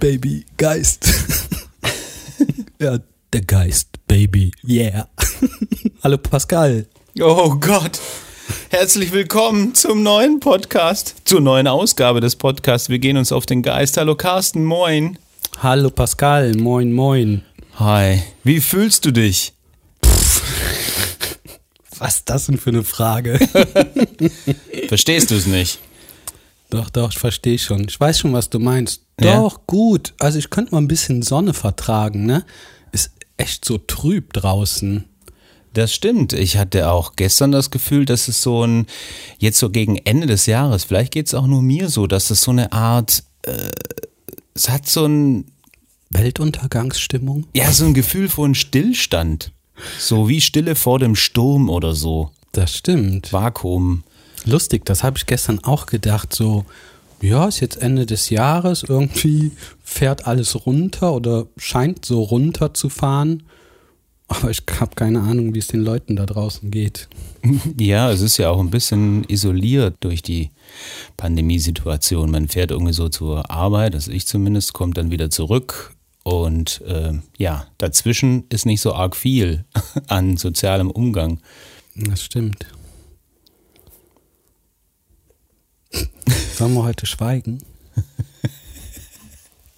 Baby, Geist. ja, der Geist, Baby, yeah. Hallo Pascal. Oh Gott. Herzlich willkommen zum neuen Podcast, zur neuen Ausgabe des Podcasts. Wir gehen uns auf den Geist. Hallo Carsten, moin. Hallo Pascal, moin, moin. Hi, wie fühlst du dich? Was ist das denn für eine Frage? Verstehst du es nicht? Doch, doch, ich verstehe schon. Ich weiß schon, was du meinst. Ja? Doch, gut. Also ich könnte mal ein bisschen Sonne vertragen, ne? Ist echt so trüb draußen. Das stimmt. Ich hatte auch gestern das Gefühl, dass es so ein, jetzt so gegen Ende des Jahres, vielleicht geht es auch nur mir so, dass es so eine Art, äh, es hat so ein, Weltuntergangsstimmung? ja, so ein Gefühl von Stillstand. So wie Stille vor dem Sturm oder so. Das stimmt. Vakuum. Lustig, das habe ich gestern auch gedacht. So, ja, ist jetzt Ende des Jahres, irgendwie fährt alles runter oder scheint so runter zu fahren. Aber ich habe keine Ahnung, wie es den Leuten da draußen geht. Ja, es ist ja auch ein bisschen isoliert durch die Pandemiesituation. Man fährt irgendwie so zur Arbeit, also ich zumindest, kommt dann wieder zurück. Und äh, ja, dazwischen ist nicht so arg viel an sozialem Umgang. Das stimmt. Sollen wir heute schweigen?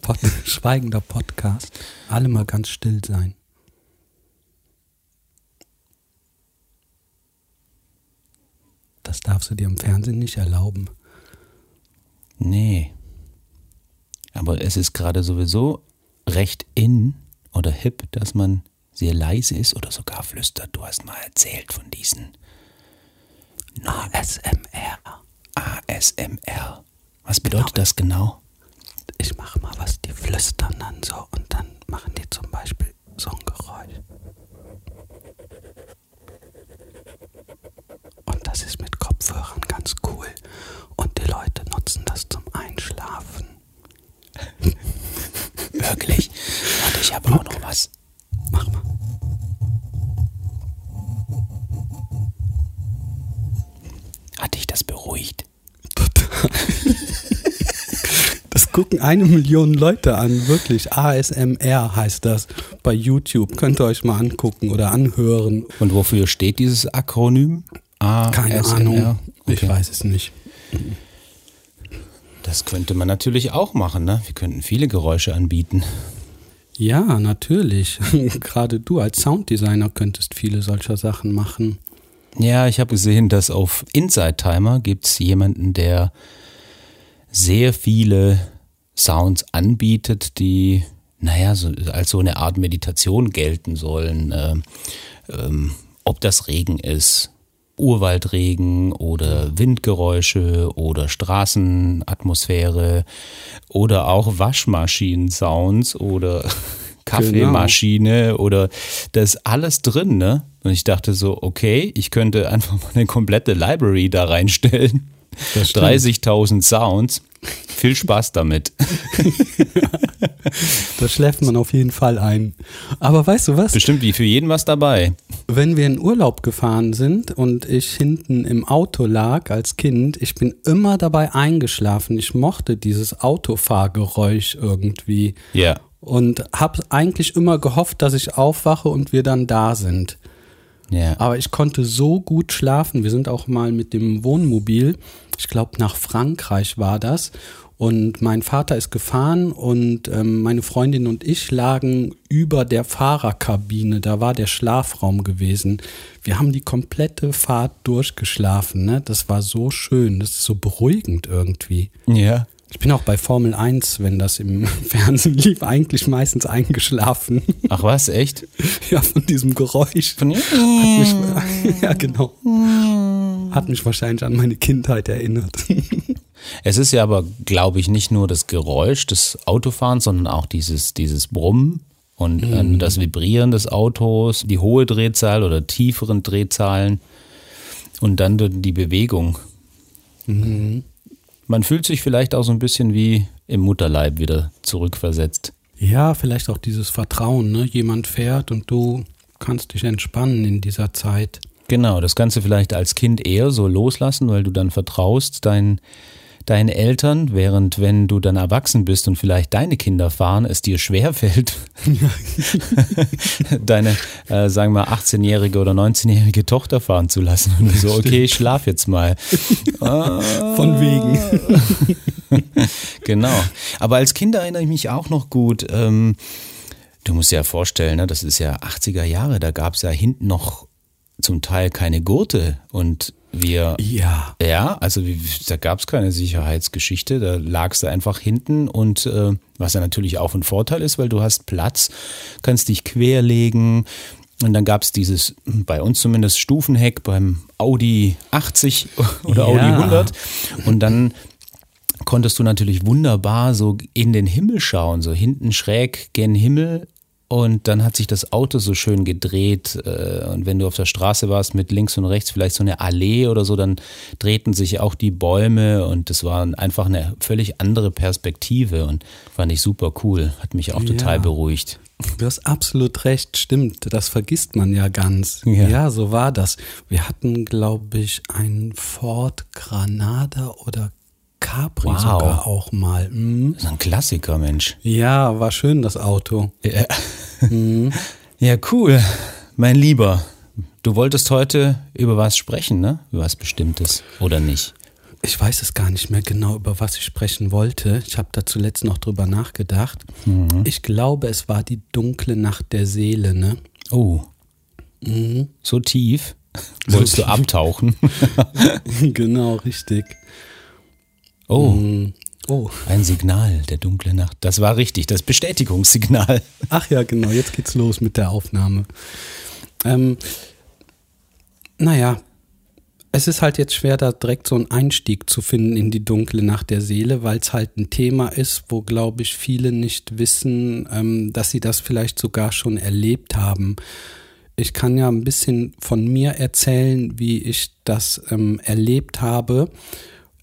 Pod schweigender Podcast. Alle mal ganz still sein. Das darfst du dir im Fernsehen nicht erlauben. Nee. Aber es ist gerade sowieso recht in oder hip, dass man sehr leise ist oder sogar flüstert. Du hast mal erzählt von diesen ASMR. ASMR. Was bedeutet das genau? Ich mache mal was, die flüstern dann so und dann machen die zum Beispiel so ein Geräusch. Und das ist mit Kopfhörern ganz cool. Und die Leute nutzen das zum Einschlafen. Wirklich? Warte, ich habe auch noch was. Mach mal. Hat dich das beruhigt? Das gucken eine Million Leute an, wirklich. ASMR heißt das bei YouTube. Könnt ihr euch mal angucken oder anhören. Und wofür steht dieses Akronym? ASMR? Keine Ahnung. Ich weiß es nicht. Das könnte man natürlich auch machen, ne? Wir könnten viele Geräusche anbieten. Ja, natürlich. Gerade du als Sounddesigner könntest viele solcher Sachen machen. Ja, ich habe gesehen, dass auf Inside Timer gibt's jemanden, der sehr viele Sounds anbietet, die, naja, so, als so eine Art Meditation gelten sollen. Ähm, ähm, ob das Regen ist, Urwaldregen oder Windgeräusche oder Straßenatmosphäre oder auch Waschmaschinen-Sounds oder Kaffeemaschine oder das ist alles drin, ne? Und ich dachte so, okay, ich könnte einfach mal eine komplette Library da reinstellen. Das stimmt. 30.000 Sounds. Viel Spaß damit. Da schläft man auf jeden Fall ein. Aber weißt du was? Bestimmt wie für jeden was dabei. Wenn wir in Urlaub gefahren sind und ich hinten im Auto lag als Kind, ich bin immer dabei eingeschlafen. Ich mochte dieses Autofahrgeräusch irgendwie. Ja. Und habe eigentlich immer gehofft, dass ich aufwache und wir dann da sind. Ja. Aber ich konnte so gut schlafen. Wir sind auch mal mit dem Wohnmobil, ich glaube nach Frankreich war das. Und mein Vater ist gefahren und ähm, meine Freundin und ich lagen über der Fahrerkabine. Da war der Schlafraum gewesen. Wir haben die komplette Fahrt durchgeschlafen. Ne? Das war so schön. Das ist so beruhigend irgendwie. Ja. Ich bin auch bei Formel 1, wenn das im Fernsehen lief, eigentlich meistens eingeschlafen. Ach was, echt? ja, von diesem Geräusch. Von Hat mich, ja, genau. Hat mich wahrscheinlich an meine Kindheit erinnert. Es ist ja aber, glaube ich, nicht nur das Geräusch des Autofahrens, sondern auch dieses, dieses Brummen und äh, das Vibrieren des Autos, die hohe Drehzahl oder tieferen Drehzahlen und dann die Bewegung. Man fühlt sich vielleicht auch so ein bisschen wie im Mutterleib wieder zurückversetzt. Ja, vielleicht auch dieses Vertrauen, ne? Jemand fährt und du kannst dich entspannen in dieser Zeit. Genau, das kannst du vielleicht als Kind eher so loslassen, weil du dann vertraust, dein, deinen Eltern, während wenn du dann erwachsen bist und vielleicht deine Kinder fahren, es dir schwerfällt, deine, äh, sagen wir, 18-jährige oder 19-jährige Tochter fahren zu lassen. Und so, okay, ich schlaf jetzt mal. Von wegen. genau. Aber als Kind erinnere ich mich auch noch gut. Ähm, du musst dir ja vorstellen, ne, das ist ja 80er Jahre, da gab es ja hinten noch zum Teil keine Gurte und wir, ja, ja, also da gab es keine Sicherheitsgeschichte, da lagst du einfach hinten und äh, was ja natürlich auch ein Vorteil ist, weil du hast Platz, kannst dich querlegen und dann gab es dieses, bei uns zumindest Stufenheck beim Audi 80 oder Ja. Audi 100 und dann konntest du natürlich wunderbar so in den Himmel schauen, so hinten schräg gen Himmel. Und dann hat sich das Auto so schön gedreht. äh, Und wenn du auf der Straße warst mit links und rechts vielleicht so eine Allee oder so, dann drehten sich auch die Bäume und das war einfach eine völlig andere Perspektive und fand ich super cool. Hat mich auch total Ja. beruhigt. Du hast absolut recht, stimmt. Das vergisst man ja ganz. Ja. Ja, so war das. Wir hatten, glaube ich, einen Ford Granada oder Capri Wow. sogar auch mal. Mhm. Das ist ein Klassiker, Mensch. Ja, war schön, das Auto. Ja. ja, cool. Mein Lieber, du wolltest heute über was sprechen, ne? Über was Bestimmtes oder nicht? Ich weiß es gar nicht mehr genau, über was ich sprechen wollte. Ich habe da zuletzt noch drüber nachgedacht. Ich glaube, es war die dunkle Nacht der Seele, ne? Oh. So tief. Wolltest du abtauchen? genau, richtig. Oh, Mm. Oh. ein Signal der dunklen Nacht. Das war richtig, das Bestätigungssignal. Ach ja, genau, jetzt geht's los mit der Aufnahme. Ähm, naja, es ist halt jetzt schwer, da direkt so einen Einstieg zu finden in die dunkle Nacht der Seele, weil es halt ein Thema ist, wo, glaube ich, viele nicht wissen, ähm, dass sie das vielleicht sogar schon erlebt haben. Ich kann ja ein bisschen von mir erzählen, wie ich das ähm, erlebt habe.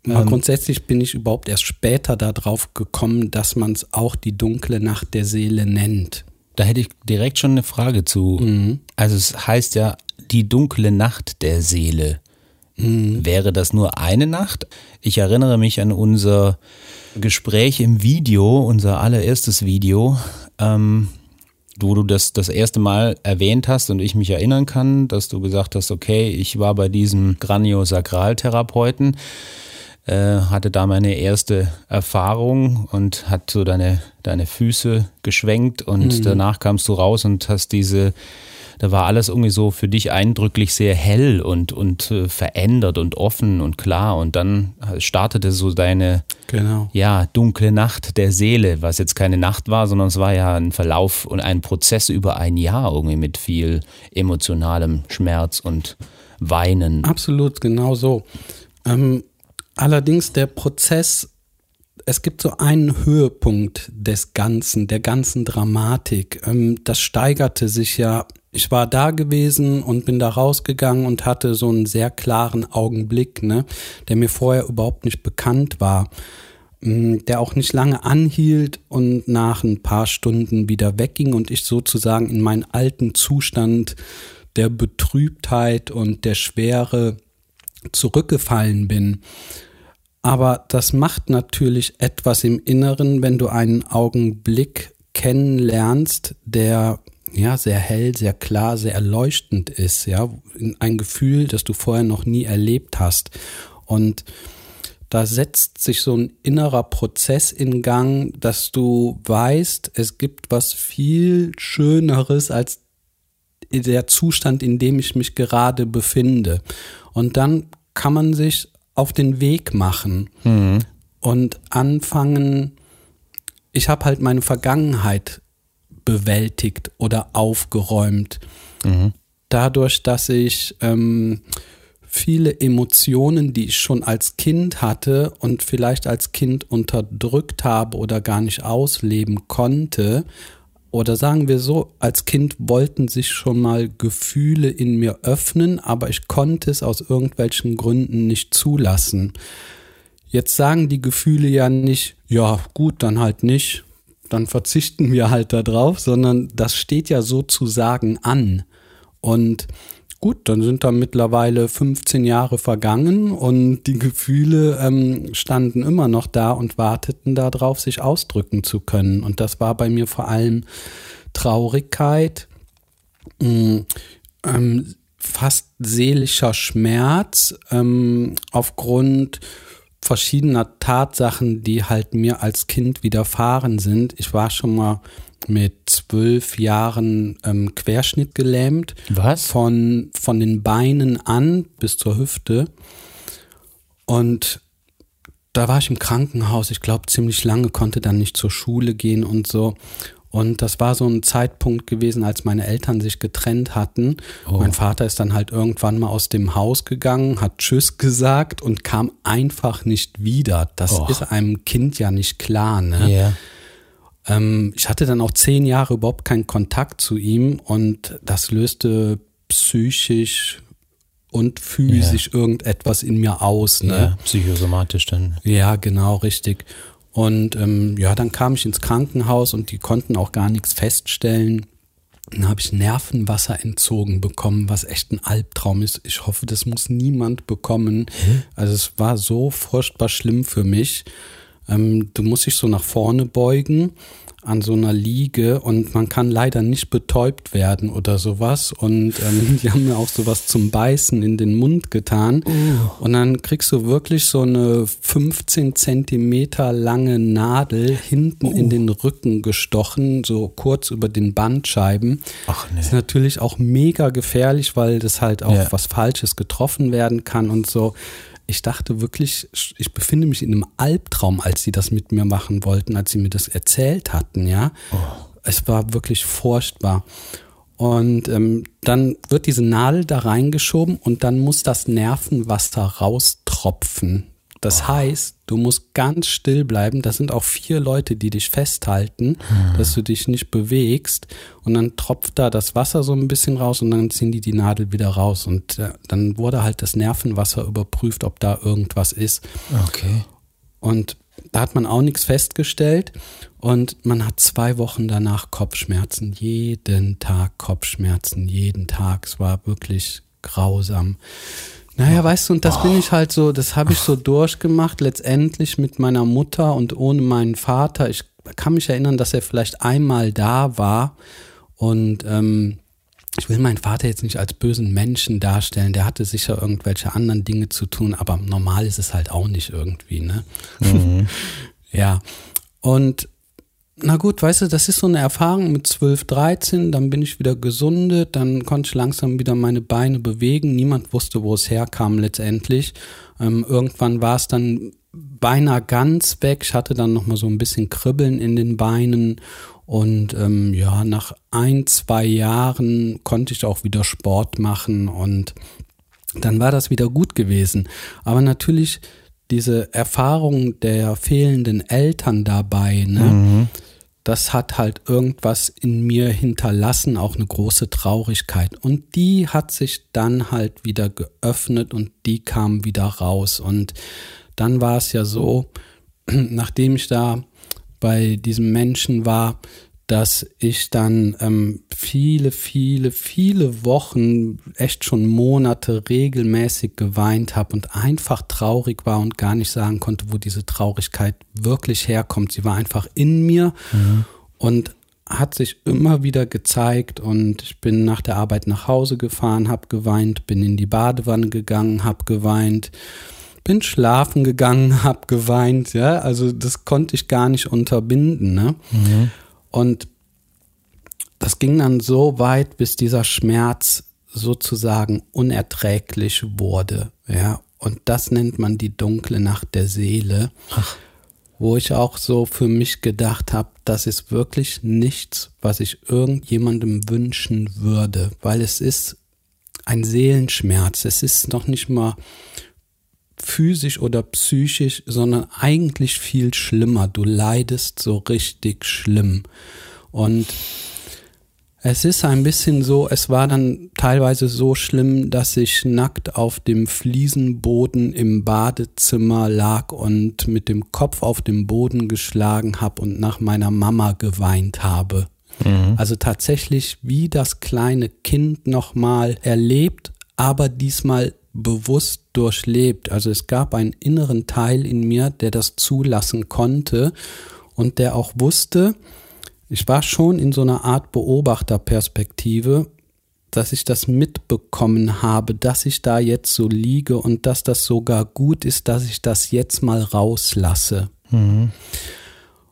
Aber grundsätzlich bin ich überhaupt erst später darauf gekommen, dass man es auch die dunkle Nacht der Seele nennt. Da hätte ich direkt schon eine Frage zu. Also es heißt ja die dunkle Nacht der Seele. Wäre das nur eine Nacht? Ich erinnere mich an unser Gespräch im Video, unser allererstes Video, ähm, wo du das das erste Mal erwähnt hast und ich mich erinnern kann, dass du gesagt hast, okay, ich war bei diesem Graniosakraltherapeuten, äh, hatte da meine erste Erfahrung und hat so deine, deine Füße geschwenkt und danach kamst du raus und hast diese, da war alles irgendwie so für dich eindrücklich sehr hell und, und äh, verändert und offen und klar und dann startete so deine, Genau. ja, dunkle Nacht der Seele, was jetzt keine Nacht war, sondern es war ja ein Verlauf und ein Prozess über ein Jahr irgendwie mit viel emotionalem Schmerz und Weinen. Absolut, genau so. Ähm, allerdings der Prozess, es gibt so einen Höhepunkt des Ganzen, der ganzen Dramatik. Ähm, das steigerte sich ja. Ich war da gewesen und bin da rausgegangen und hatte so einen sehr klaren Augenblick, ne, der mir vorher überhaupt nicht bekannt war, Mm, der auch nicht lange anhielt und nach ein paar Stunden wieder wegging und ich sozusagen in meinen alten Zustand der Betrübtheit und der Schwere zurückgefallen bin. Aber das macht natürlich etwas im Inneren, wenn du einen Augenblick kennenlernst, der ja sehr hell, sehr klar, sehr erleuchtend ist, ja, ein Gefühl, das du vorher noch nie erlebt hast. Und da setzt sich so ein innerer Prozess in Gang, dass du weißt, es gibt was viel Schöneres als der Zustand, in dem ich mich gerade befinde. Und dann kann man sich auf den Weg machen und anfangen, ich habe halt meine Vergangenheit bewältigt oder aufgeräumt. Dadurch, dass ich ähm, viele Emotionen, die ich schon als Kind hatte und vielleicht als Kind unterdrückt habe oder gar nicht ausleben konnte, oder sagen wir so, als Kind wollten sich schon mal Gefühle in mir öffnen, aber ich konnte es aus irgendwelchen Gründen nicht zulassen. Jetzt sagen die Gefühle ja nicht, ja gut, dann halt nicht, dann verzichten wir halt darauf, sondern das steht ja sozusagen an. Und gut, dann sind da mittlerweile 15 Jahre vergangen und die Gefühle ähm, standen immer noch da und warteten darauf, sich ausdrücken zu können. Und das war bei mir vor allem Traurigkeit, mm, ähm, fast seelischer Schmerz ähm, aufgrund verschiedener Tatsachen, die halt mir als Kind widerfahren sind. Ich war schon mal mit zwölf Jahren ähm, Querschnitt gelähmt. Was? Von, von den Beinen an bis zur Hüfte. Und da war ich im Krankenhaus, ich glaube ziemlich lange, konnte dann nicht zur Schule gehen und so. Und das war so ein Zeitpunkt gewesen, als meine Eltern sich getrennt hatten. Oh. Mein Vater ist dann halt irgendwann mal aus dem Haus gegangen, hat Tschüss gesagt und kam einfach nicht wieder. Das oh. ist einem Kind ja nicht klar, ne? Yeah. Ähm, ich hatte dann auch zehn Jahre überhaupt keinen Kontakt zu ihm und das löste psychisch und physisch yeah. irgendetwas in mir aus. Ne? Ja, psychosomatisch dann. Ja, genau, richtig. Und ähm, ja, dann kam ich ins Krankenhaus und die konnten auch gar nichts feststellen. Dann habe ich Nervenwasser entzogen bekommen, was echt ein Albtraum ist. Ich hoffe, das muss niemand bekommen. Hm? Also es war so furchtbar schlimm für mich. Ähm, du musst dich so nach vorne beugen an so einer Liege und man kann leider nicht betäubt werden oder sowas. Und ähm, die haben mir auch sowas zum Beißen in den Mund getan. Uh. Und dann kriegst du wirklich so eine 15 Zentimeter lange Nadel hinten uh. in den Rücken gestochen, so kurz über den Bandscheiben. Ach nee. Ist natürlich auch mega gefährlich, weil das halt auch ja. was Falsches getroffen werden kann und so ich dachte wirklich, ich befinde mich in einem Albtraum, als sie das mit mir machen wollten, als sie mir das erzählt hatten, ja. Oh. Es war wirklich furchtbar. Und ähm, dann wird diese Nadel da reingeschoben und dann muss das Nervenwasser raustropfen. Das oh. heißt, du musst ganz still bleiben. Das sind auch vier Leute, die dich festhalten, hm. dass du dich nicht bewegst. Und dann tropft da das Wasser so ein bisschen raus und dann ziehen die die Nadel wieder raus. Und äh, dann wurde halt das Nervenwasser überprüft, ob da irgendwas ist. Okay. Und da hat man auch nichts festgestellt. Und man hat zwei Wochen danach Kopfschmerzen. Jeden Tag Kopfschmerzen, jeden Tag. Es war wirklich grausam. Naja, weißt du, und das bin ich halt so, das habe ich so durchgemacht, letztendlich mit meiner Mutter und ohne meinen Vater. Ich kann mich erinnern, dass er vielleicht einmal da war und ähm, ich will meinen Vater jetzt nicht als bösen Menschen darstellen, der hatte sicher irgendwelche anderen Dinge zu tun, aber normal ist es halt auch nicht irgendwie, ne? Mhm. ja. Und na gut, weißt du, das ist so eine Erfahrung mit 12, 13, dann bin ich wieder gesundet, dann konnte ich langsam wieder meine Beine bewegen. Niemand wusste, wo es herkam letztendlich. Ähm, irgendwann war es dann beinahe ganz weg. Ich hatte dann nochmal so ein bisschen Kribbeln in den Beinen. Und ähm, ja, nach ein, zwei Jahren konnte ich auch wieder Sport machen und dann war das wieder gut gewesen. Aber natürlich diese Erfahrung der fehlenden Eltern dabei, ne? Mhm das hat halt irgendwas in mir hinterlassen, auch eine große Traurigkeit. Und die hat sich dann halt wieder geöffnet und die kam wieder raus. Und dann war es ja so, nachdem ich da bei diesem Menschen war, dass ich dann ähm, viele, viele, viele Wochen, echt schon Monate regelmäßig geweint habe und einfach traurig war und gar nicht sagen konnte, wo diese Traurigkeit wirklich herkommt. Sie war einfach in mir mhm. und hat sich immer wieder gezeigt und ich bin nach der Arbeit nach Hause gefahren, habe geweint, bin in die Badewanne gegangen, habe geweint, bin schlafen gegangen, habe geweint, ja, also das konnte ich gar nicht unterbinden, ne? Mhm. Und das ging dann so weit, bis dieser Schmerz sozusagen unerträglich wurde. Ja, und das nennt man die dunkle Nacht der Seele. Ach. Wo ich auch so für mich gedacht habe, das ist wirklich nichts, was ich irgendjemandem wünschen würde, weil es ist ein Seelenschmerz. Es ist noch nicht mal physisch oder psychisch, sondern eigentlich viel schlimmer. Du leidest so richtig schlimm. Und es ist ein bisschen so, es war dann teilweise so schlimm, dass ich nackt auf dem Fliesenboden im Badezimmer lag und mit dem Kopf auf dem Boden geschlagen habe und nach meiner Mama geweint habe. Mhm. Also tatsächlich wie das kleine Kind nochmal erlebt, aber diesmal bewusst durchlebt. Also es gab einen inneren Teil in mir, der das zulassen konnte und der auch wusste, ich war schon in so einer Art Beobachterperspektive, dass ich das mitbekommen habe, dass ich da jetzt so liege und dass das sogar gut ist, dass ich das jetzt mal rauslasse. Mhm.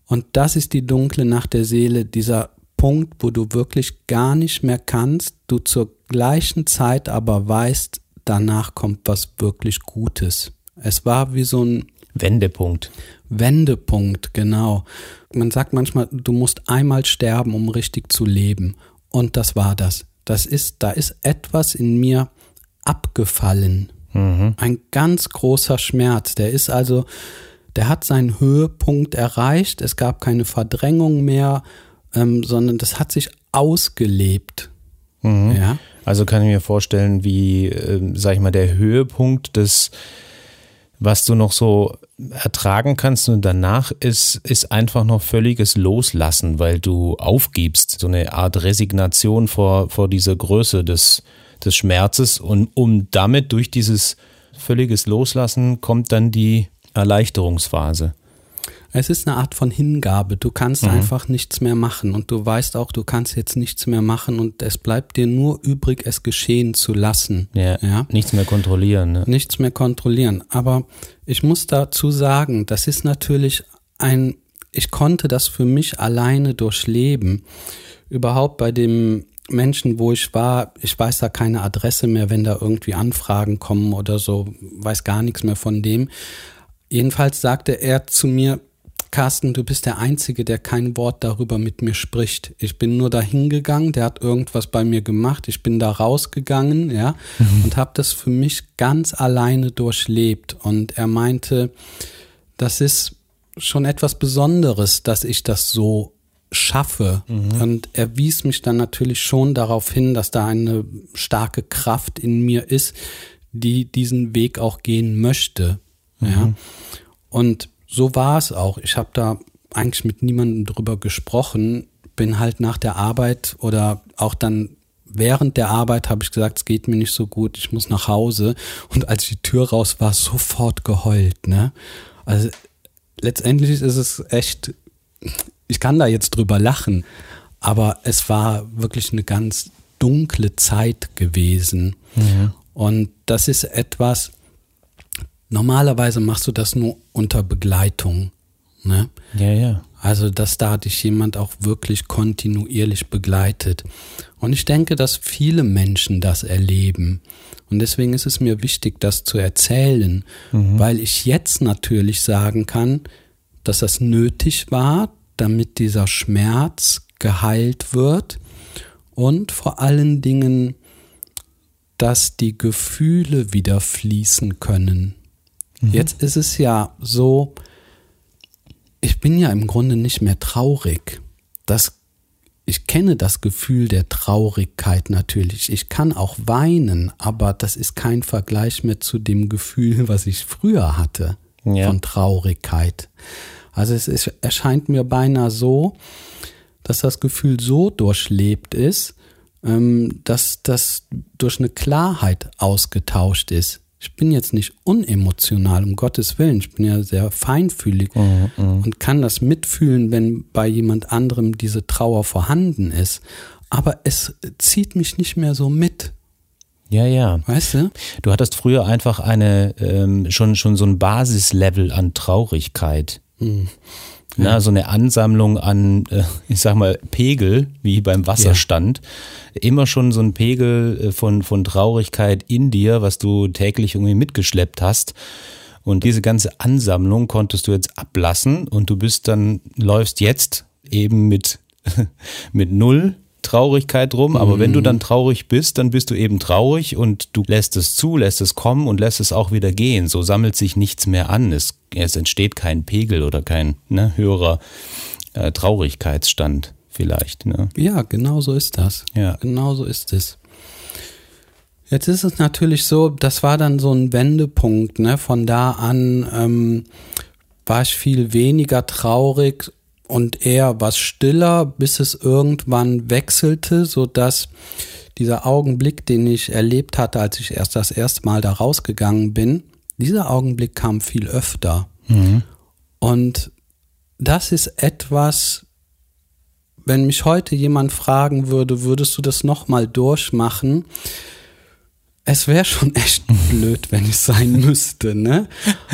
Und das ist die dunkle Nacht der Seele, dieser Punkt, wo du wirklich gar nicht mehr kannst, du zur gleichen Zeit aber weißt, danach kommt was wirklich Gutes. Es war wie so ein Wendepunkt. Wendepunkt, genau. Man sagt manchmal, du musst einmal sterben, um richtig zu leben. Und das war das. Das ist, da ist etwas in mir abgefallen. Mhm. Ein ganz großer Schmerz. Der ist also, der hat seinen Höhepunkt erreicht. Es gab keine Verdrängung mehr, ähm, sondern das hat sich ausgelebt. Mhm. Ja. Also kann ich mir vorstellen, wie, äh, sag ich mal, der Höhepunkt des, was du noch so ertragen kannst und danach ist, ist einfach noch völliges Loslassen, weil du aufgibst, so eine Art Resignation vor, vor dieser Größe des, des Schmerzes und um damit durch dieses völliges Loslassen kommt dann die Erleichterungsphase. Es ist eine Art von Hingabe. Du kannst mhm. einfach nichts mehr machen und du weißt auch, du kannst jetzt nichts mehr machen und es bleibt dir nur übrig, es geschehen zu lassen. Ja. ja? Nichts mehr kontrollieren. Ne? Nichts mehr kontrollieren. Aber ich muss dazu sagen, das ist natürlich ein, ich konnte das für mich alleine durchleben. Überhaupt bei dem Menschen, wo ich war, ich weiß da keine Adresse mehr, wenn da irgendwie Anfragen kommen oder so, weiß gar nichts mehr von dem. Jedenfalls sagte er zu mir, Carsten, du bist der Einzige, der kein Wort darüber mit mir spricht. Ich bin nur dahin gegangen, der hat irgendwas bei mir gemacht, ich bin da rausgegangen, ja, mhm. und habe das für mich ganz alleine durchlebt. Und er meinte, das ist schon etwas Besonderes, dass ich das so schaffe. Mhm. Und er wies mich dann natürlich schon darauf hin, dass da eine starke Kraft in mir ist, die diesen Weg auch gehen möchte. Mhm. Ja. Und so war es auch. Ich habe da eigentlich mit niemandem drüber gesprochen, bin halt nach der Arbeit oder auch dann während der Arbeit habe ich gesagt, es geht mir nicht so gut, ich muss nach Hause. Und als ich die Tür raus war, sofort geheult. Ne? Also letztendlich ist es echt, ich kann da jetzt drüber lachen, aber es war wirklich eine ganz dunkle Zeit gewesen. Mhm. Und das ist etwas, Normalerweise machst du das nur unter Begleitung. Ne? Ja, ja. Also, dass da dich jemand auch wirklich kontinuierlich begleitet. Und ich denke, dass viele Menschen das erleben. Und deswegen ist es mir wichtig, das zu erzählen, mhm. weil ich jetzt natürlich sagen kann, dass das nötig war, damit dieser Schmerz geheilt wird und vor allen Dingen, dass die Gefühle wieder fließen können. Mhm. Jetzt ist es ja so, ich bin ja im Grunde nicht mehr traurig. Das, ich kenne das Gefühl der Traurigkeit natürlich. Ich kann auch weinen, aber das ist kein Vergleich mehr zu dem Gefühl, was ich früher hatte ja. von Traurigkeit. Also es ist, erscheint mir beinahe so, dass das Gefühl so durchlebt ist, ähm, dass das durch eine Klarheit ausgetauscht ist ich bin jetzt nicht unemotional, um Gottes Willen. Ich bin ja sehr feinfühlig mhm, mhm, und kann das mitfühlen, wenn bei jemand anderem diese Trauer vorhanden ist. Aber es zieht mich nicht mehr so mit. Ja, ja. Weißt du? Du hattest früher einfach eine, ähm, schon, schon so ein Basislevel an Traurigkeit. Mhm. Na, so eine Ansammlung an, äh, ich sag mal, Pegel, wie beim Wasserstand. Ja. Immer schon so ein Pegel äh, von, von Traurigkeit in dir, was du täglich irgendwie mitgeschleppt hast. Und diese ganze Ansammlung konntest du jetzt ablassen und du bist dann, läufst jetzt eben mit, mit null Traurigkeit rum, aber mhm. wenn du dann traurig bist, dann bist du eben traurig und du lässt es zu, lässt es kommen und lässt es auch wieder gehen. So sammelt sich nichts mehr an. Es, es entsteht kein Pegel oder kein ne, höherer äh, Traurigkeitsstand vielleicht. Ne? Ja, genau so ist das. Ja. Genau so ist es. Jetzt ist es natürlich so, das war dann so ein Wendepunkt. Ne? Von da an ähm, war ich viel weniger traurig und eher was stiller, bis es irgendwann wechselte, so dass dieser Augenblick, den ich erlebt hatte, als ich erst das erste Mal da rausgegangen bin, dieser Augenblick kam viel öfter. Mhm. Und das ist etwas, wenn mich heute jemand fragen würde, würdest du das nochmal durchmachen? Es wäre schon echt blöd, wenn ich sein müsste, ne?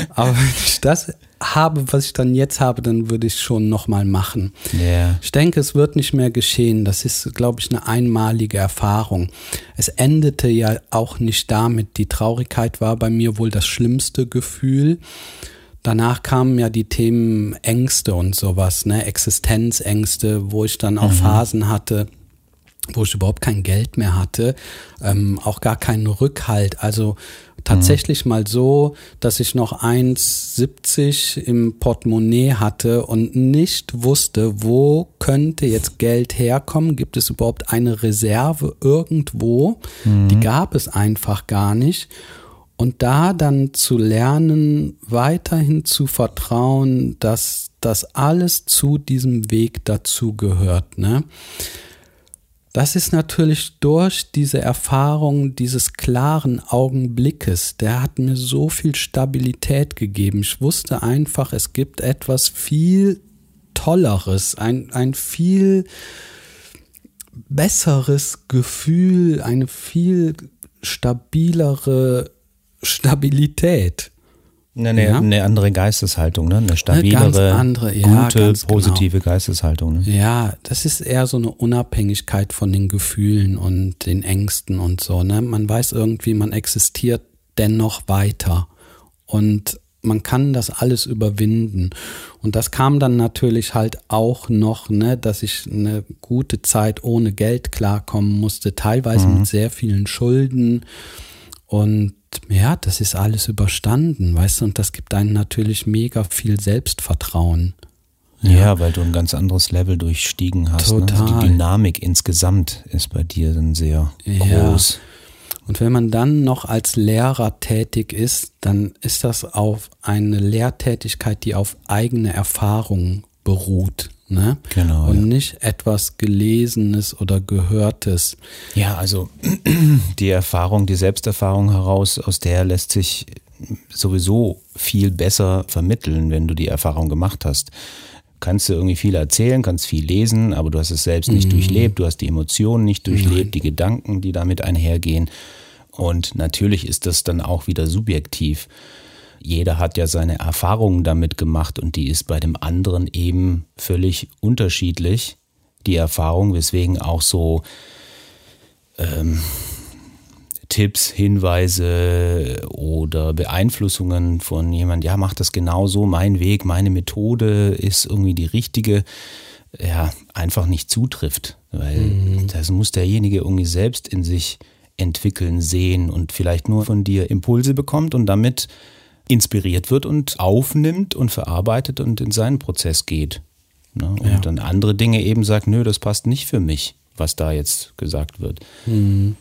Aber wenn ich das habe, was ich dann jetzt habe, dann würde ich schon nochmal machen. Yeah. Ich denke, es wird nicht mehr geschehen. Das ist, glaube ich, eine einmalige Erfahrung. Es endete ja auch nicht damit. Die Traurigkeit war bei mir wohl das schlimmste Gefühl. Danach kamen ja die Themen Ängste und sowas, ne, Existenzängste, wo ich dann auch mhm. Phasen hatte, wo ich überhaupt kein Geld mehr hatte, ähm, auch gar keinen Rückhalt. Also tatsächlich mhm. mal so, dass ich noch 1,70 im Portemonnaie hatte und nicht wusste, wo könnte jetzt Geld herkommen? Gibt es überhaupt eine Reserve irgendwo? Mhm. Die gab es einfach gar nicht. Und da dann zu lernen, weiterhin zu vertrauen, dass das alles zu diesem Weg dazu gehört. Ne? Das ist natürlich durch diese Erfahrung dieses klaren Augenblickes, der hat mir so viel Stabilität gegeben. Ich wusste einfach, es gibt etwas viel Tolleres, ein, ein viel besseres Gefühl, eine viel stabilere Stabilität. Eine, ja? eine andere Geisteshaltung, ne? eine stabilere, andere, ja, gute, genau. positive genau. Geisteshaltung. Ne? Ja, das ist eher so eine Unabhängigkeit von den Gefühlen und den Ängsten und so. Ne? Man weiß irgendwie, man existiert dennoch weiter und man kann das alles überwinden. Und das kam dann natürlich halt auch noch, ne, dass ich eine gute Zeit ohne Geld klarkommen musste, teilweise mhm. mit sehr vielen Schulden und ja, das ist alles überstanden, weißt du, und das gibt einem natürlich mega viel Selbstvertrauen. Ja, ja weil du ein ganz anderes Level durchstiegen hast. Total. Ne? Also die Dynamik insgesamt ist bei dir dann sehr ja. groß. Und wenn man dann noch als Lehrer tätig ist, dann ist das auf eine Lehrtätigkeit, die auf eigene Erfahrung beruht. Ne? Genau. Und ja. nicht etwas Gelesenes oder Gehörtes. Ja, also die Erfahrung, die Selbsterfahrung heraus, aus der lässt sich sowieso viel besser vermitteln, wenn du die Erfahrung gemacht hast. Kannst du irgendwie viel erzählen, kannst viel lesen, aber du hast es selbst nicht mhm. durchlebt, du hast die Emotionen nicht durchlebt, Nein. die Gedanken, die damit einhergehen. Und natürlich ist das dann auch wieder subjektiv jeder hat ja seine Erfahrungen damit gemacht und die ist bei dem anderen eben völlig unterschiedlich, die Erfahrung, weswegen auch so ähm, Tipps, Hinweise oder Beeinflussungen von jemand, ja, mach das genauso, mein Weg, meine Methode ist irgendwie die richtige, ja, einfach nicht zutrifft, weil mhm. das muss derjenige irgendwie selbst in sich entwickeln, sehen und vielleicht nur von dir Impulse bekommt und damit inspiriert wird und aufnimmt und verarbeitet und in seinen Prozess geht. Ne? Und ja. dann andere Dinge eben sagt, nö, das passt nicht für mich, was da jetzt gesagt wird. Mhm.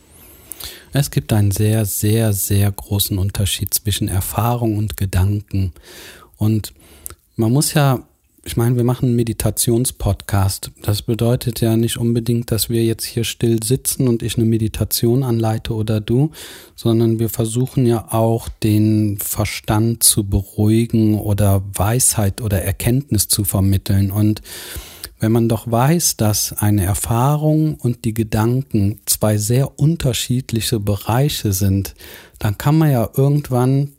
Es gibt einen sehr, sehr, sehr großen Unterschied zwischen Erfahrung und Gedanken. Und man muss ja ich meine, wir machen einen Meditationspodcast. Das bedeutet ja nicht unbedingt, dass wir jetzt hier still sitzen und ich eine Meditation anleite oder du, sondern wir versuchen ja auch den Verstand zu beruhigen oder Weisheit oder Erkenntnis zu vermitteln. Und wenn man doch weiß, dass eine Erfahrung und die Gedanken zwei sehr unterschiedliche Bereiche sind, dann kann man ja irgendwann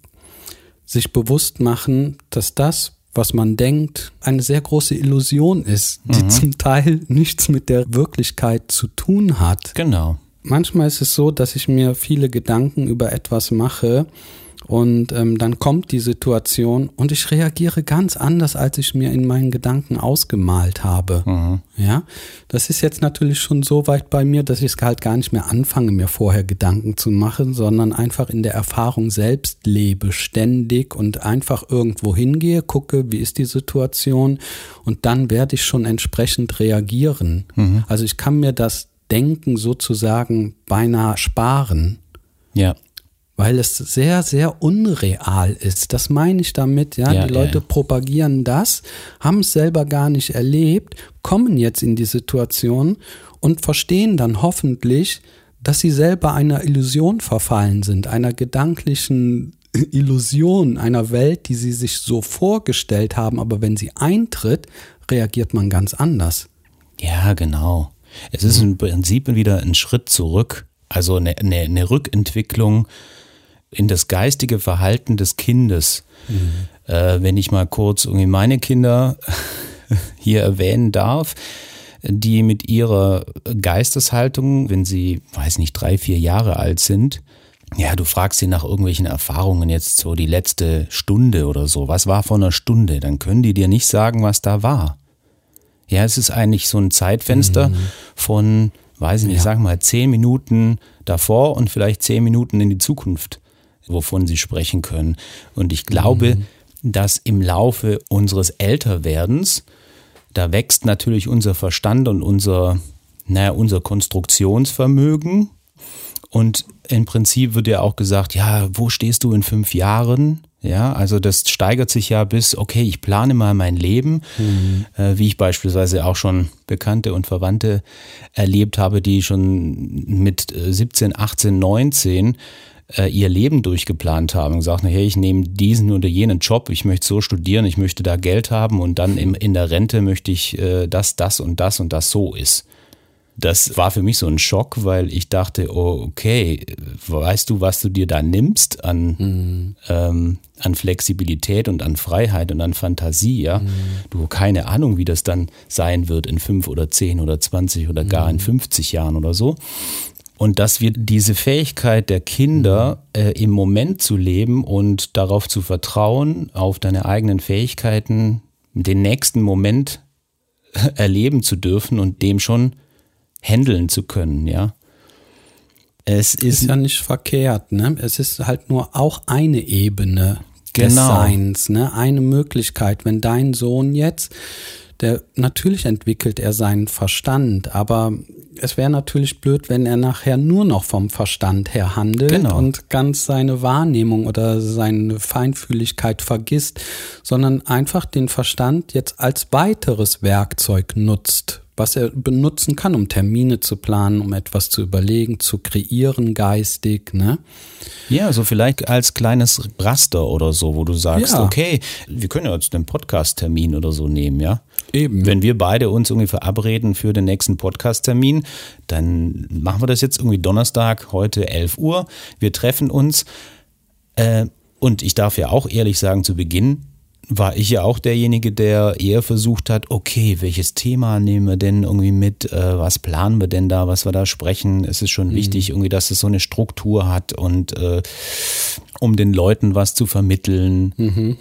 sich bewusst machen, dass das, was man denkt, eine sehr große Illusion ist, die mhm. zum Teil nichts mit der Wirklichkeit zu tun hat. Genau. Manchmal ist es so, dass ich mir viele Gedanken über etwas mache, und ähm, dann kommt die Situation und ich reagiere ganz anders, als ich mir in meinen Gedanken ausgemalt habe. Mhm. Ja, das ist jetzt natürlich schon so weit bei mir, dass ich es halt gar nicht mehr anfange, mir vorher Gedanken zu machen, sondern einfach in der Erfahrung selbst lebe, ständig und einfach irgendwo hingehe, gucke, wie ist die Situation und dann werde ich schon entsprechend reagieren. Mhm. Also ich kann mir das Denken sozusagen beinahe sparen. Ja weil es sehr, sehr unreal ist. Das meine ich damit, ja. Ja, die Leute ja. propagieren das, haben es selber gar nicht erlebt, kommen jetzt in die Situation und verstehen dann hoffentlich, dass sie selber einer Illusion verfallen sind, einer gedanklichen Illusion, einer Welt, die sie sich so vorgestellt haben, aber wenn sie eintritt, reagiert man ganz anders. Ja, genau. Es ist im Prinzip wieder ein Schritt zurück, also eine, eine, eine Rückentwicklung in das geistige Verhalten des Kindes. Äh, wenn ich mal kurz irgendwie meine Kinder hier erwähnen darf, die mit ihrer Geisteshaltung, wenn sie, weiß nicht, drei, vier Jahre alt sind, ja, du fragst sie nach irgendwelchen Erfahrungen jetzt so die letzte Stunde oder so. Was war vor einer Stunde? Dann können die dir nicht sagen, was da war. Ja, es ist eigentlich so ein Zeitfenster von, weiß ich nicht, Ja. sag mal, zehn Minuten davor und vielleicht zehn Minuten in die Zukunft, wovon sie sprechen können. Und ich glaube, dass im Laufe unseres Älterwerdens, da wächst natürlich unser Verstand und unser, naja, unser Konstruktionsvermögen. Und im Prinzip wird ja auch gesagt, ja, wo stehst du in fünf Jahren? Ja, also das steigert sich ja bis, okay, ich plane mal mein Leben, äh, wie ich beispielsweise auch schon Bekannte und Verwandte erlebt habe, die schon mit äh, 17, 18, 19 äh, ihr Leben durchgeplant haben und gesagt, hey, ich nehme diesen oder jenen Job, ich möchte so studieren, ich möchte da Geld haben und dann im, in der Rente möchte ich, äh, dass das und das und das so ist. Das war für mich so ein Schock, weil ich dachte, oh, okay, weißt du, was du dir da nimmst an, ähm, an Flexibilität und an Freiheit und an Fantasie, ja? Du keine Ahnung, wie das dann sein wird in fünf oder zehn oder zwanzig oder gar in 50 Jahren oder so. Und dass wir diese Fähigkeit der Kinder, äh, im Moment zu leben und darauf zu vertrauen, auf deine eigenen Fähigkeiten, den nächsten Moment erleben zu dürfen und dem schon handeln zu können, ja. Es Ist ist, ja nicht verkehrt, ne? Es ist halt nur auch eine Ebene des Genau. Seins, ne? Eine Möglichkeit. Wenn dein Sohn jetzt, der natürlich entwickelt er seinen Verstand, aber es wäre natürlich blöd, wenn er nachher nur noch vom Verstand her handelt Genau. und ganz seine Wahrnehmung oder seine Feinfühligkeit vergisst, sondern einfach den Verstand jetzt als weiteres Werkzeug nutzt, was er benutzen kann, um Termine zu planen, um etwas zu überlegen, zu kreieren geistig, ne? ja, so vielleicht als kleines Raster oder so, wo du sagst, Ja. okay, wir können ja jetzt einen Podcast-Termin oder so nehmen, ja. Eben. Wenn wir beide uns irgendwie verabreden für den nächsten Podcast-Termin, dann machen wir das jetzt irgendwie Donnerstag, heute 11 Uhr. Wir treffen uns. Äh, und ich darf ja auch ehrlich sagen, zu Beginn war ich ja auch derjenige, der eher versucht hat, okay, welches Thema nehmen wir denn irgendwie mit, äh, was planen wir denn da, was wir da sprechen. Es ist schon wichtig, irgendwie, dass es so eine Struktur hat und äh, um den Leuten was zu vermitteln.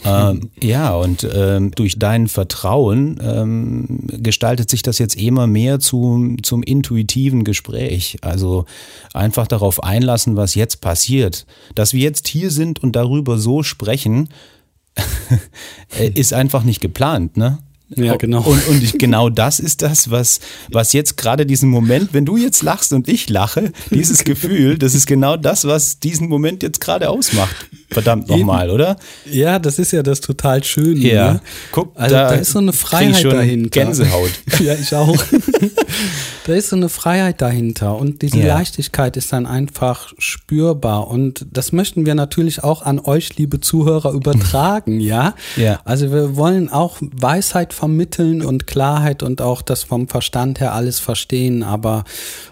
Ähm, ja, und ähm, durch dein Vertrauen ähm, gestaltet sich das jetzt immer mehr zu, zum intuitiven Gespräch. Also einfach darauf einlassen, was jetzt passiert. Dass wir jetzt hier sind und darüber so sprechen, ist einfach nicht geplant, ne? Ja, genau. Und, und ich, genau das ist das, was, was jetzt gerade diesen Moment, wenn du jetzt lachst und ich lache, dieses Gefühl, das ist genau das, was diesen Moment jetzt gerade ausmacht. Verdammt nochmal, oder? Ja, das ist ja das total Schöne. Ja. Ne? Guck, also da da, ist so eine Freiheit dahinter. Gänsehaut. ja, ich auch. da ist so eine Freiheit dahinter und diese Ja. Leichtigkeit ist dann einfach spürbar und das möchten wir natürlich auch an euch, liebe Zuhörer, übertragen, ja? Ja. Also wir wollen auch Weisheit vermitteln und Klarheit und auch das vom Verstand her alles verstehen, aber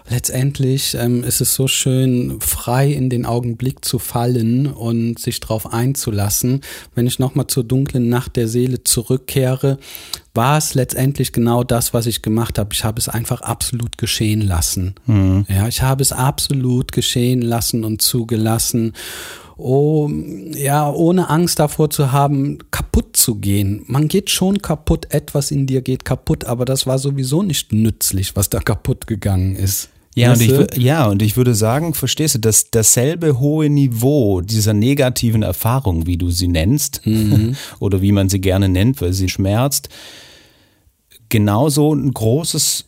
letztendlich ähm, ist es so schön, frei in den Augenblick zu fallen und sich darauf einzulassen. Wenn ich nochmal zur dunklen Nacht der Seele zurückkehre, war es letztendlich genau das, was ich gemacht habe. Ich habe es einfach absolut geschehen lassen. Ja, ich habe es absolut geschehen lassen und zugelassen. Oh, ja, ohne Angst davor zu haben, kaputt zu gehen. Man geht schon kaputt, etwas in dir geht kaputt, aber das war sowieso nicht nützlich, was da kaputt gegangen ist. Ja und, ich, ja, und ich würde sagen, verstehst du, dass dasselbe hohe Niveau dieser negativen Erfahrung, wie du sie nennst, oder wie man sie gerne nennt, weil sie schmerzt, genauso ein großes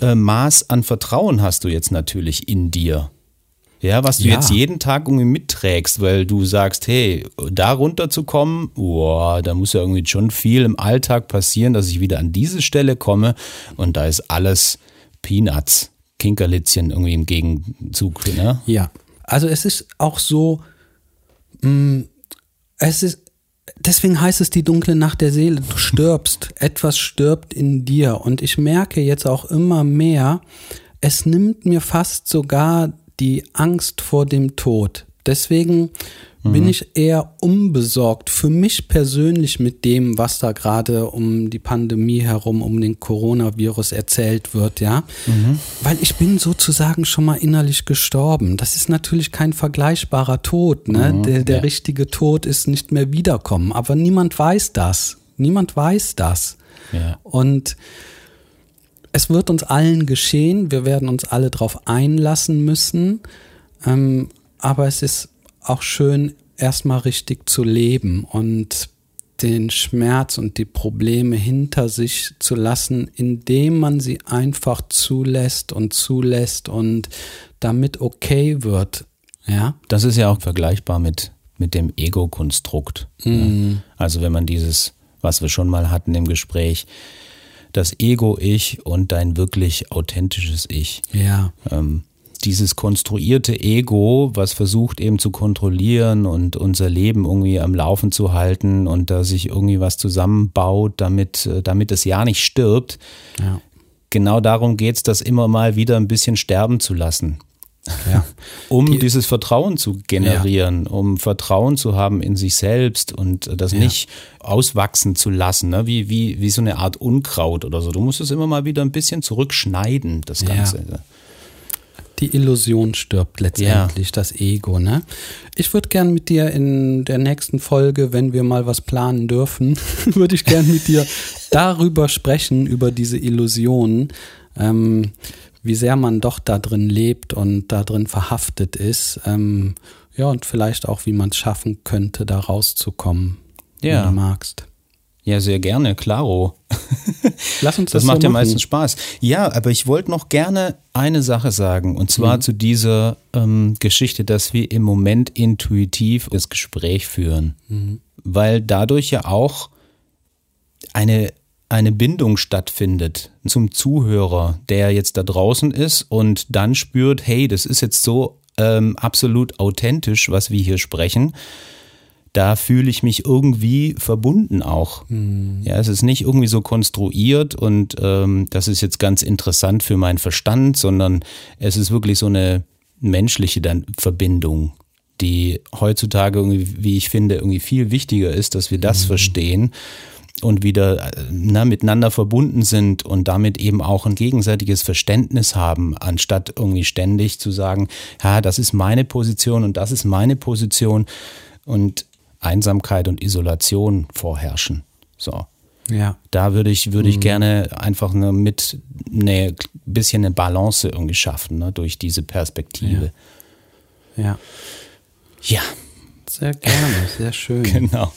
äh, Maß an Vertrauen hast du jetzt natürlich in dir. Ja, was du Ja. jetzt jeden Tag irgendwie mitträgst, weil du sagst, hey, da runterzukommen, boah, da muss ja irgendwie schon viel im Alltag passieren, dass ich wieder an diese Stelle komme und da ist alles Peanuts, Kinkerlitzchen irgendwie im Gegenzug, ne? Ja, also es ist auch so, mh, es ist, deswegen heißt es die dunkle Nacht der Seele. Du stirbst, etwas stirbt in dir. Und ich merke jetzt auch immer mehr, es nimmt mir fast sogar die Angst vor dem Tod. Deswegen bin ich eher unbesorgt für mich persönlich mit dem, was da gerade um die Pandemie herum, um den Coronavirus erzählt wird, ja. Weil ich bin sozusagen schon mal innerlich gestorben. Das ist natürlich kein vergleichbarer Tod, ne? Der, der ja. richtige Tod ist nicht mehr wiederkommen. Aber niemand weiß das. Niemand weiß das. Ja. Und es wird uns allen geschehen. Wir werden uns alle darauf einlassen müssen. Ähm, aber es ist auch schön, erstmal richtig zu leben und den Schmerz und die Probleme hinter sich zu lassen, indem man sie einfach zulässt und zulässt und damit okay wird. Ja. Das ist ja auch vergleichbar mit, mit dem Ego-Konstrukt. ne? Also wenn man dieses, was wir schon mal hatten im Gespräch, das Ego-Ich und dein wirklich authentisches Ich. Ja. ähm, dieses konstruierte Ego, was versucht eben zu kontrollieren und unser Leben irgendwie am Laufen zu halten und da sich irgendwie was zusammenbaut, damit, äh, damit es ja nicht stirbt. Ja. Genau darum geht's, das immer mal wieder ein bisschen sterben zu lassen. Ja. Um Die- dieses Vertrauen zu generieren, um Vertrauen zu haben in sich selbst und das Ja. nicht auswachsen zu lassen, ne? wie, wie, wie so eine Art Unkraut oder so. Du musst es immer mal wieder ein bisschen zurückschneiden, das Ja. Ganze. Die Illusion stirbt letztendlich, das Ego, ne? Ich würde gern mit dir in der nächsten Folge, wenn wir mal was planen dürfen, würde ich gern mit dir darüber sprechen, über diese Illusionen, ähm, wie sehr man doch da drin lebt und da drin verhaftet ist. Ähm, ja, und vielleicht auch, wie man es schaffen könnte, da rauszukommen, Ja. wenn du magst. Ja, sehr gerne, klaro. Lass uns Das, das, macht so ja machen. meistens Spaß. Ja, aber ich wollte noch gerne eine Sache sagen, und zwar zu dieser ähm, Geschichte, dass wir im Moment intuitiv das Gespräch führen. Weil dadurch ja auch eine, eine Bindung stattfindet zum Zuhörer, der jetzt da draußen ist und dann spürt, hey, das ist jetzt so ähm, absolut authentisch, was wir hier sprechen da fühle ich mich irgendwie verbunden auch. Ja, es ist nicht irgendwie so konstruiert und ähm, das ist jetzt ganz interessant für meinen Verstand, sondern es ist wirklich so eine menschliche dann Verbindung, die heutzutage irgendwie, wie ich finde, irgendwie viel wichtiger ist, dass wir das verstehen und wieder äh, na, miteinander verbunden sind und damit eben auch ein gegenseitiges Verständnis haben, anstatt irgendwie ständig zu sagen, ja, das ist meine Position und das ist meine Position. Und Einsamkeit und Isolation vorherrschen. So. Ja. Da würde ich, würde ich gerne einfach eine mit eine bisschen eine Balance irgendwie schaffen, ne, durch diese Perspektive. Ja. Ja, Sehr gerne, sehr schön. genau.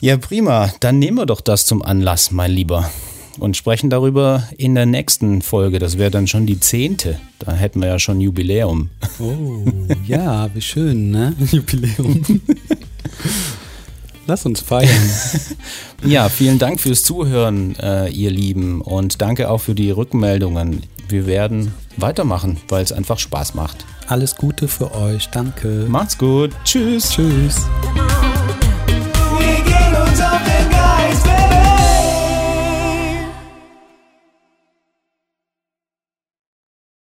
Ja, prima. Dann nehmen wir doch das zum Anlass, mein Lieber. Und sprechen darüber in der nächsten Folge. Das wäre dann schon die zehnte. Da hätten wir ja schon Jubiläum. Oh, ja, wie schön, ne? Jubiläum. Lass uns feiern. Ja, vielen Dank fürs Zuhören, äh, ihr Lieben. Und danke auch für die Rückmeldungen. Wir werden weitermachen, weil es einfach Spaß macht. Alles Gute für euch. Danke. Macht's gut. Tschüss. Tschüss.